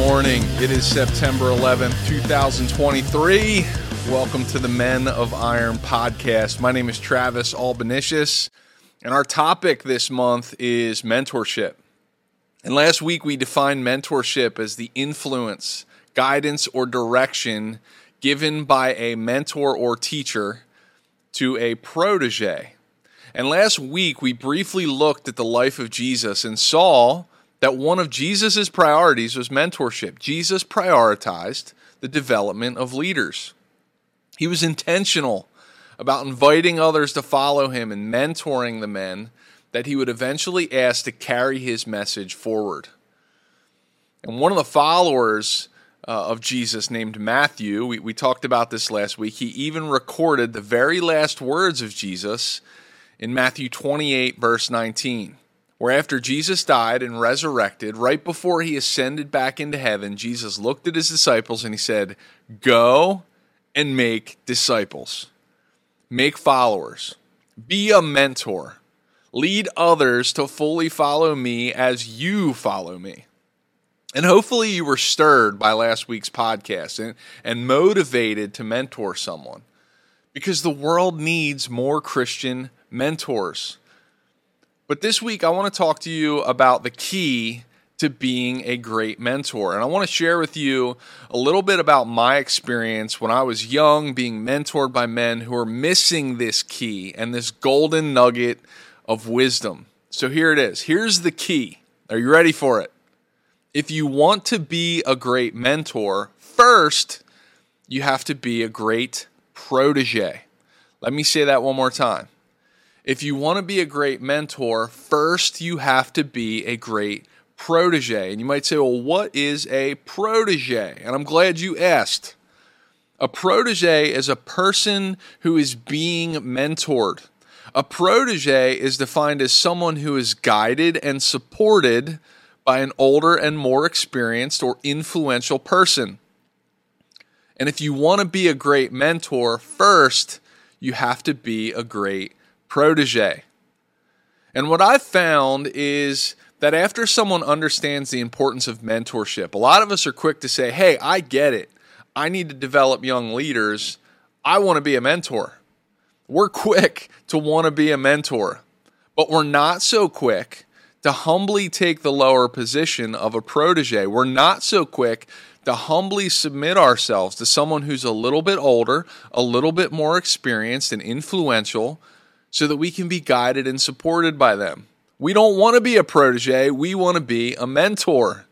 morning. It is September 11th, 2023. Welcome to the Men of Iron podcast. My name is Travis Albanesius, and our topic this month is mentorship. And last week we defined mentorship as the influence, guidance, or direction given by a mentor or teacher to a protege. And last week we briefly looked at the life of Jesus and saw that one of Jesus' priorities was mentorship. Jesus prioritized the development of leaders. He was intentional about inviting others to follow him and mentoring the men that he would eventually ask to carry his message forward. And one of the followers uh, of Jesus named Matthew, we, we talked about this last week, he even recorded the very last words of Jesus in Matthew 28, verse 19 where after Jesus died and resurrected, right before he ascended back into heaven, Jesus looked at his disciples and he said, Go and make disciples, make followers, be a mentor, lead others to fully follow me as you follow me. And hopefully you were stirred by last week's podcast and, and motivated to mentor someone because the world needs more Christian mentors. But this week, I want to talk to you about the key to being a great mentor. And I want to share with you a little bit about my experience when I was young, being mentored by men who are missing this key and this golden nugget of wisdom. So here it is. Here's the key. Are you ready for it? If you want to be a great mentor, first, you have to be a great protege. Let me say that one more time if you want to be a great mentor, first you have to be a great protege. And you might say, well, what is a protege? And I'm glad you asked. A protege is a person who is being mentored. A protege is defined as someone who is guided and supported by an older and more experienced or influential person. And if you want to be a great mentor, first, you have to be a great protege. And what I've found is that after someone understands the importance of mentorship, a lot of us are quick to say, hey, I get it. I need to develop young leaders. I want to be a mentor. We're quick to want to be a mentor, but we're not so quick to humbly take the lower position of a protege. We're not so quick to humbly submit ourselves to someone who's a little bit older, a little bit more experienced and influential, so that we can be guided and supported by them. We don't want to be a protege, we want to be a mentor.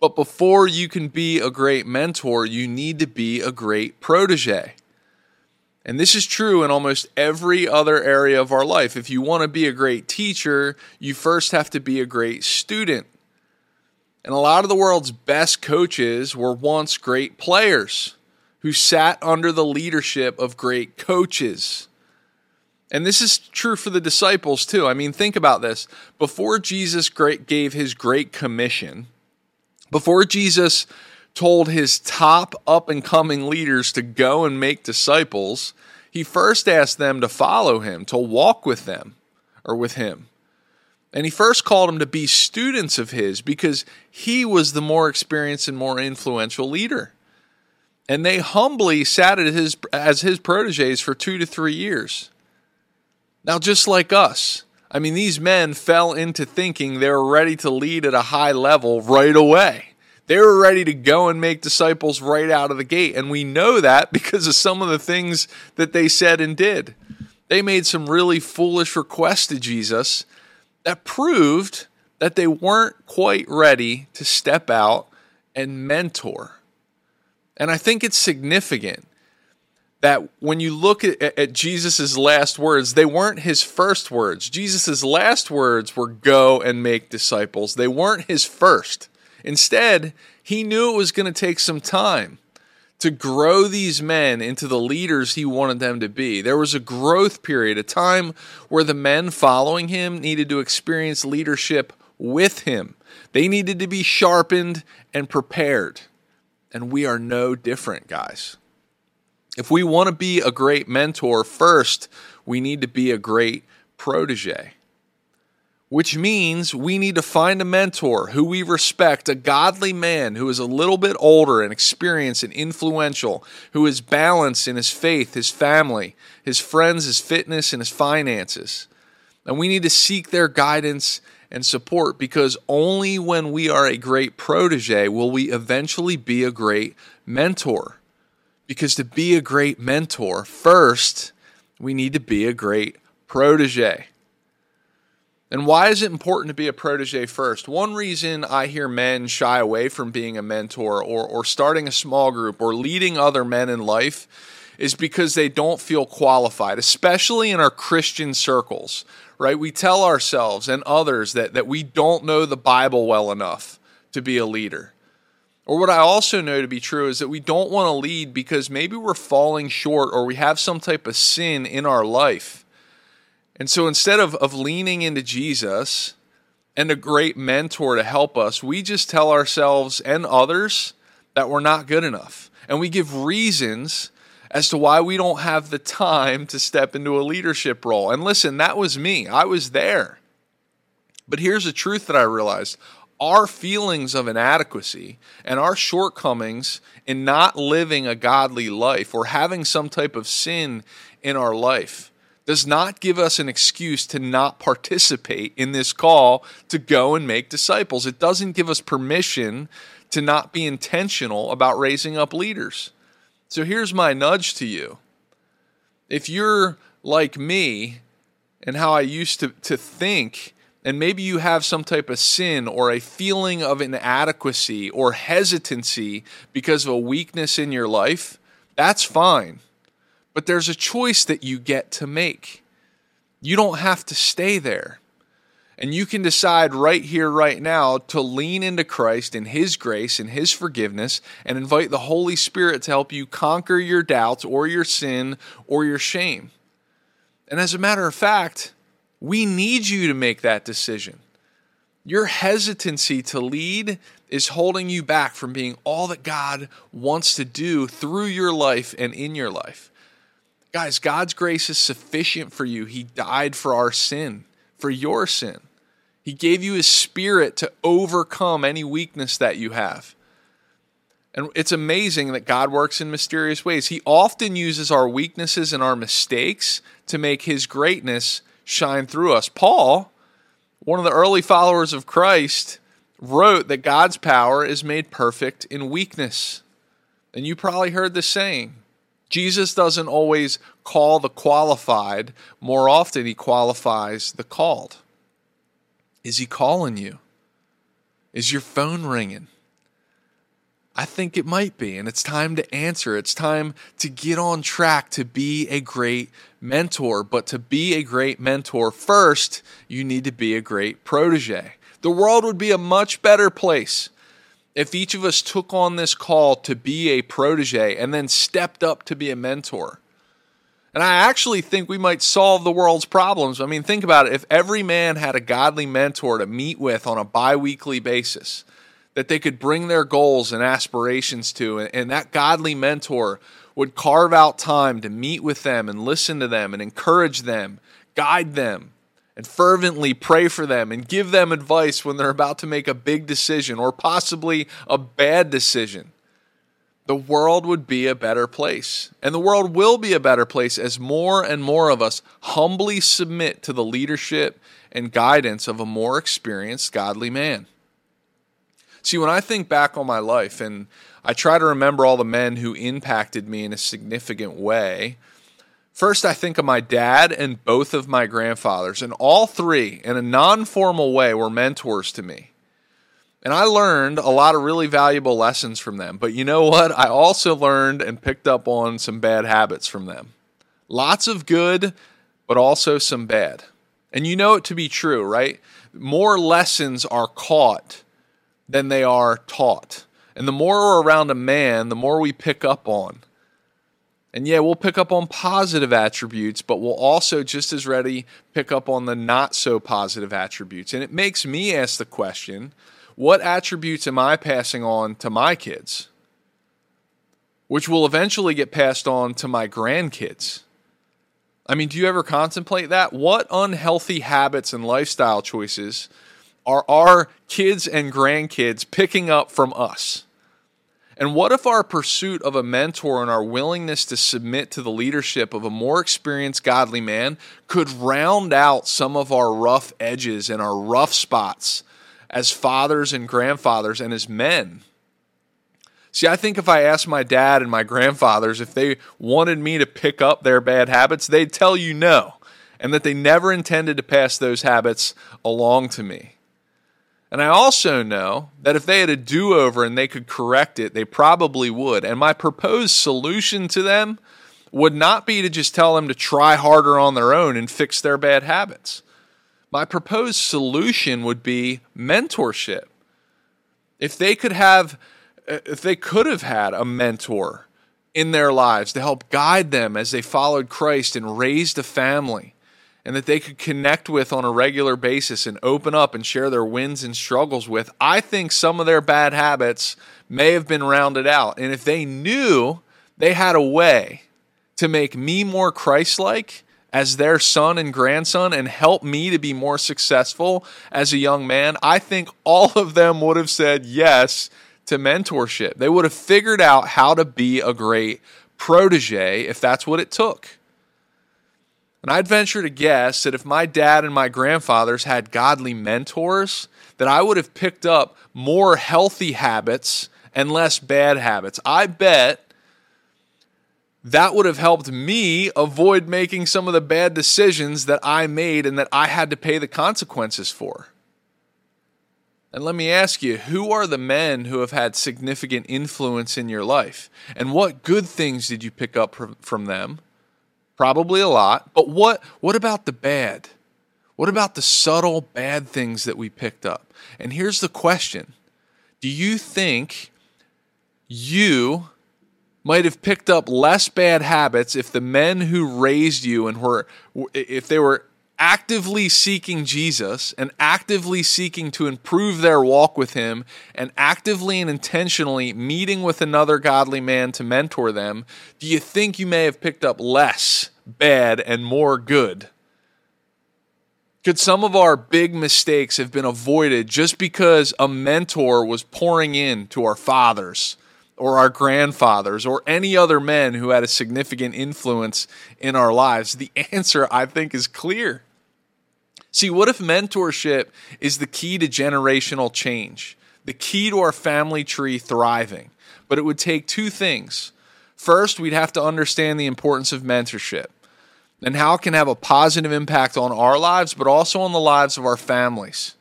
But before you can be a great mentor, you need to be a great protege. And this is true in almost every other area of our life. If you want to be a great teacher, you first have to be a great student. And a lot of the world's best coaches were once great players who sat under the leadership of great coaches. And this is true for the disciples too. I mean, think about this. Before Jesus gave his great commission, before Jesus told his top up and coming leaders to go and make disciples, he first asked them to follow him, to walk with them or with him. And he first called them to be students of his because he was the more experienced and more influential leader. And they humbly sat at his, as his proteges for two to three years. Now, just like us, I mean, these men fell into thinking they were ready to lead at a high level right away. They were ready to go and make disciples right out of the gate. And we know that because of some of the things that they said and did. They made some really foolish requests to Jesus that proved that they weren't quite ready to step out and mentor. And I think it's significant that when you look at, at Jesus' last words, they weren't his first words. Jesus' last words were go and make disciples. They weren't his first. Instead, he knew it was going to take some time to grow these men into the leaders he wanted them to be. There was a growth period, a time where the men following him needed to experience leadership with him. They needed to be sharpened and prepared. And we are no different, guys. If we want to be a great mentor, first, we need to be a great protege. which means we need to find a mentor who we respect, a godly man who is a little bit older and experienced and influential, who is balanced in his faith, his family, his friends, his fitness, and his finances. And we need to seek their guidance and support because only when we are a great protege will we eventually be a great mentor. Because to be a great mentor, first, we need to be a great protege. And why is it important to be a protege first? One reason I hear men shy away from being a mentor or, or starting a small group or leading other men in life is because they don't feel qualified, especially in our Christian circles, right? We tell ourselves and others that, that we don't know the Bible well enough to be a leader. Or what I also know to be true is that we don't want to lead because maybe we're falling short or we have some type of sin in our life. And so instead of, of leaning into Jesus and a great mentor to help us, we just tell ourselves and others that we're not good enough. And we give reasons as to why we don't have the time to step into a leadership role. And listen, that was me. I was there. But here's the truth that I realized our feelings of inadequacy and our shortcomings in not living a godly life or having some type of sin in our life does not give us an excuse to not participate in this call to go and make disciples. It doesn't give us permission to not be intentional about raising up leaders. So here's my nudge to you. If you're like me and how I used to, to think, and maybe you have some type of sin or a feeling of inadequacy or hesitancy because of a weakness in your life, that's fine. But there's a choice that you get to make. You don't have to stay there. And you can decide right here, right now, to lean into Christ and His grace and His forgiveness and invite the Holy Spirit to help you conquer your doubts or your sin or your shame. And as a matter of fact, we need you to make that decision. Your hesitancy to lead is holding you back from being all that God wants to do through your life and in your life. Guys, God's grace is sufficient for you. He died for our sin, for your sin. He gave you His Spirit to overcome any weakness that you have. And it's amazing that God works in mysterious ways. He often uses our weaknesses and our mistakes to make His greatness shine through us. Paul, one of the early followers of Christ, wrote that God's power is made perfect in weakness. And you probably heard this saying Jesus doesn't always call the qualified, more often, he qualifies the called. Is he calling you? Is your phone ringing? I think it might be, and it's time to answer. It's time to get on track to be a great mentor. But to be a great mentor, first, you need to be a great protege. The world would be a much better place if each of us took on this call to be a protege and then stepped up to be a mentor. And I actually think we might solve the world's problems. I mean, think about it. If every man had a godly mentor to meet with on a bi weekly basis, that they could bring their goals and aspirations to, and, that godly mentor would carve out time to meet with them and listen to them and encourage them, guide them, and fervently pray for them and give them advice when they're about to make a big decision or possibly a bad decision, the world would be a better place. And the world will be a better place as more and more of us humbly submit to the leadership and guidance of a more experienced godly man. See, when I think back on my life and I try to remember all the men who impacted me in a significant way, First, I think of my dad and both of my grandfathers, and all three, in a non formal way, were mentors to me. And I learned a lot of really valuable lessons from them. But you know what? I also learned and picked up on some bad habits from them. Lots of good, but also some bad. And you know it to be true, right? More lessons are caught than they are taught. And the more we're around a man, the more we pick up on. And yeah, we'll pick up on positive attributes, but we'll also just as ready pick up on the not so positive attributes. And it makes me ask the question what attributes am I passing on to my kids? Which will eventually get passed on to my grandkids. I mean, do you ever contemplate that? What unhealthy habits and lifestyle choices are our kids and grandkids picking up from us? And what if our pursuit of a mentor and our willingness to submit to the leadership of a more experienced godly man could round out some of our rough edges and our rough spots as fathers and grandfathers and as men? See, I think if I asked my dad and my grandfathers if they wanted me to pick up their bad habits, they'd tell you no, and that they never intended to pass those habits along to me. And I also know that if they had a do over and they could correct it, they probably would. And my proposed solution to them would not be to just tell them to try harder on their own and fix their bad habits. My proposed solution would be mentorship. If they could have, uh, if they could have had a mentor in their lives to help guide them as they followed Christ and raised a family and that they could connect with on a regular basis and open up and share their wins and struggles with, I think some of their bad habits may have been rounded out. And if they knew they had a way to make me more Christ like as their son and grandson and help me to be more successful as a young man, I think all of them would have said yes to mentorship. They would have figured out how to be a great protege if that's what it took. And I'd venture to guess that if my dad and my grandfathers had godly mentors, that I would have picked up more healthy habits and less bad habits. I bet that would have helped me avoid making some of the bad decisions that I made and that I had to pay the consequences for. And let me ask you, who are the men who have had significant influence in your life? And what good things did you pick up from them? Probably a lot. But what what about the bad? What about the subtle bad things that we picked up? And here's the question. Do you think you might have picked up less bad habits if the men who raised you and were if they were actively seeking Jesus and actively seeking to improve their walk with Him and actively and intentionally meeting with another godly man to mentor them, do you think you may have picked up less bad and more good? Could some of our big mistakes have been avoided just because a mentor was pouring in to our fathers? or our grandfathers or any other men who had a significant influence in our lives? The answer, I think, is clear. See, what if mentorship is the key to generational change, the key to our family tree thriving? But it would take two things. First, we'd have to understand the importance of mentorship and how it can have a positive impact on our lives, but also on the lives of our families.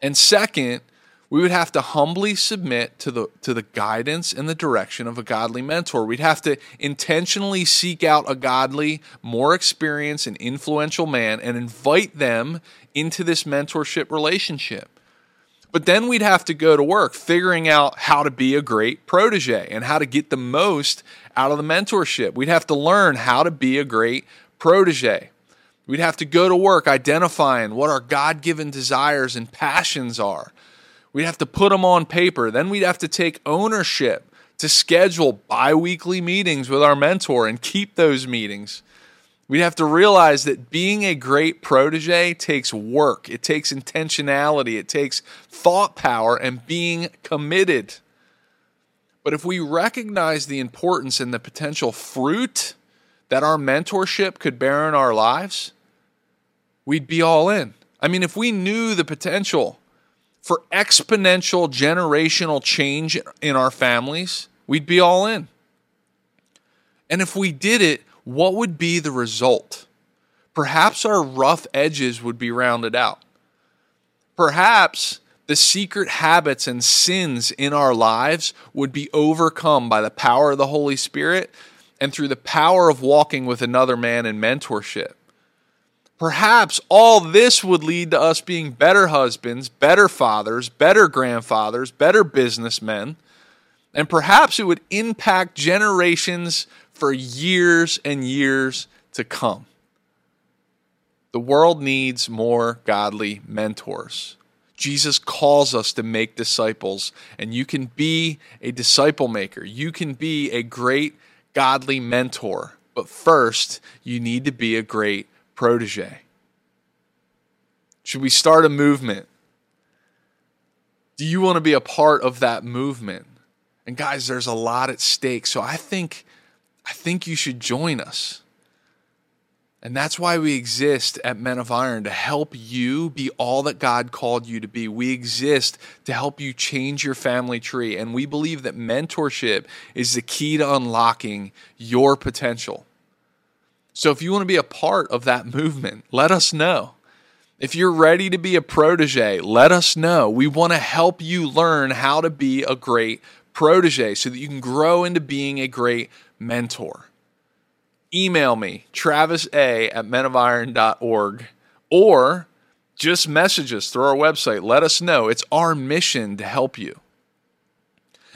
And second, we would have to humbly submit to the to the guidance and the direction of a godly mentor. We'd have to intentionally seek out a godly, more experienced and influential man and invite them into this mentorship relationship. But then we'd have to go to work figuring out how to be a great protege and how to get the most out of the mentorship. We'd have to learn how to be a great protege. We'd have to go to work identifying what our God given desires and passions are We'd have to put them on paper. Then we'd have to take ownership to schedule bi weekly meetings with our mentor and keep those meetings. We'd have to realize that being a great protege takes work, it takes intentionality, it takes thought power, and being committed. But if we recognize the importance and the potential fruit that our mentorship could bear in our lives, we'd be all in. I mean, if we knew the potential for exponential generational change in our families, we'd be all in. And if we did it, what would be the result? Perhaps our rough edges would be rounded out. Perhaps the secret habits and sins in our lives would be overcome by the power of the Holy Spirit and through the power of walking with another man in mentorship. Perhaps all this would lead to us being better husbands, better fathers, better grandfathers, better businessmen, and perhaps it would impact generations for years and years to come. The world needs more godly mentors. Jesus calls us to make disciples, and you can be a disciple maker. You can be a great godly mentor But first, you need to be a great protege. Should we start a movement? Do you want to be a part of that movement? And guys, there's a lot at stake. So I think I think you should join us. And that's why we exist at Men of Iron to help you be all that God called you to be. We exist to help you change your family tree. And we believe that mentorship is the key to unlocking your potential. So if you want to be a part of that movement, let us know. If you're ready to be a protege, let us know. We want to help you learn how to be a great protege so that you can grow into being a great mentor email me, travis a at menofiron.org, or just message us through our website. Let us know. It's our mission to help you.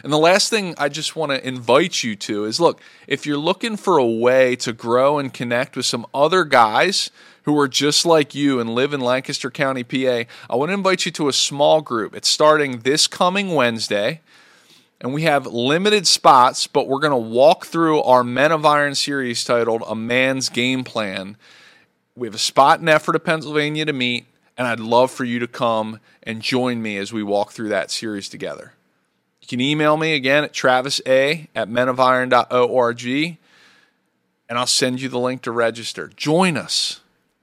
And the last thing I just want to invite you to is look, if you're looking for a way to grow and connect with some other guys who are just like you and live in Lancaster County, PA, I want to invite you to a small group. It's starting this coming Wednesday and we have limited spots, but we're going to walk through our Men of Iron series titled A Man's Game Plan. We have a spot in Ephrata, Pennsylvania to meet, and I'd love for you to come and join me as we walk through that series together. You can email me again at travisa at menofiron.org, and I'll send you the link to register. Join us.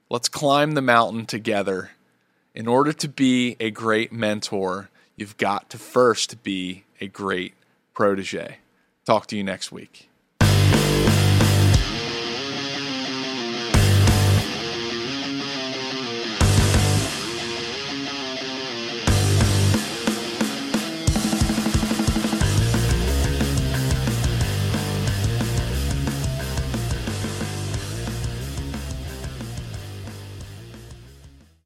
Let's climb the mountain together. In order to be a great mentor, you've got to first be a great protege. Talk to you next week.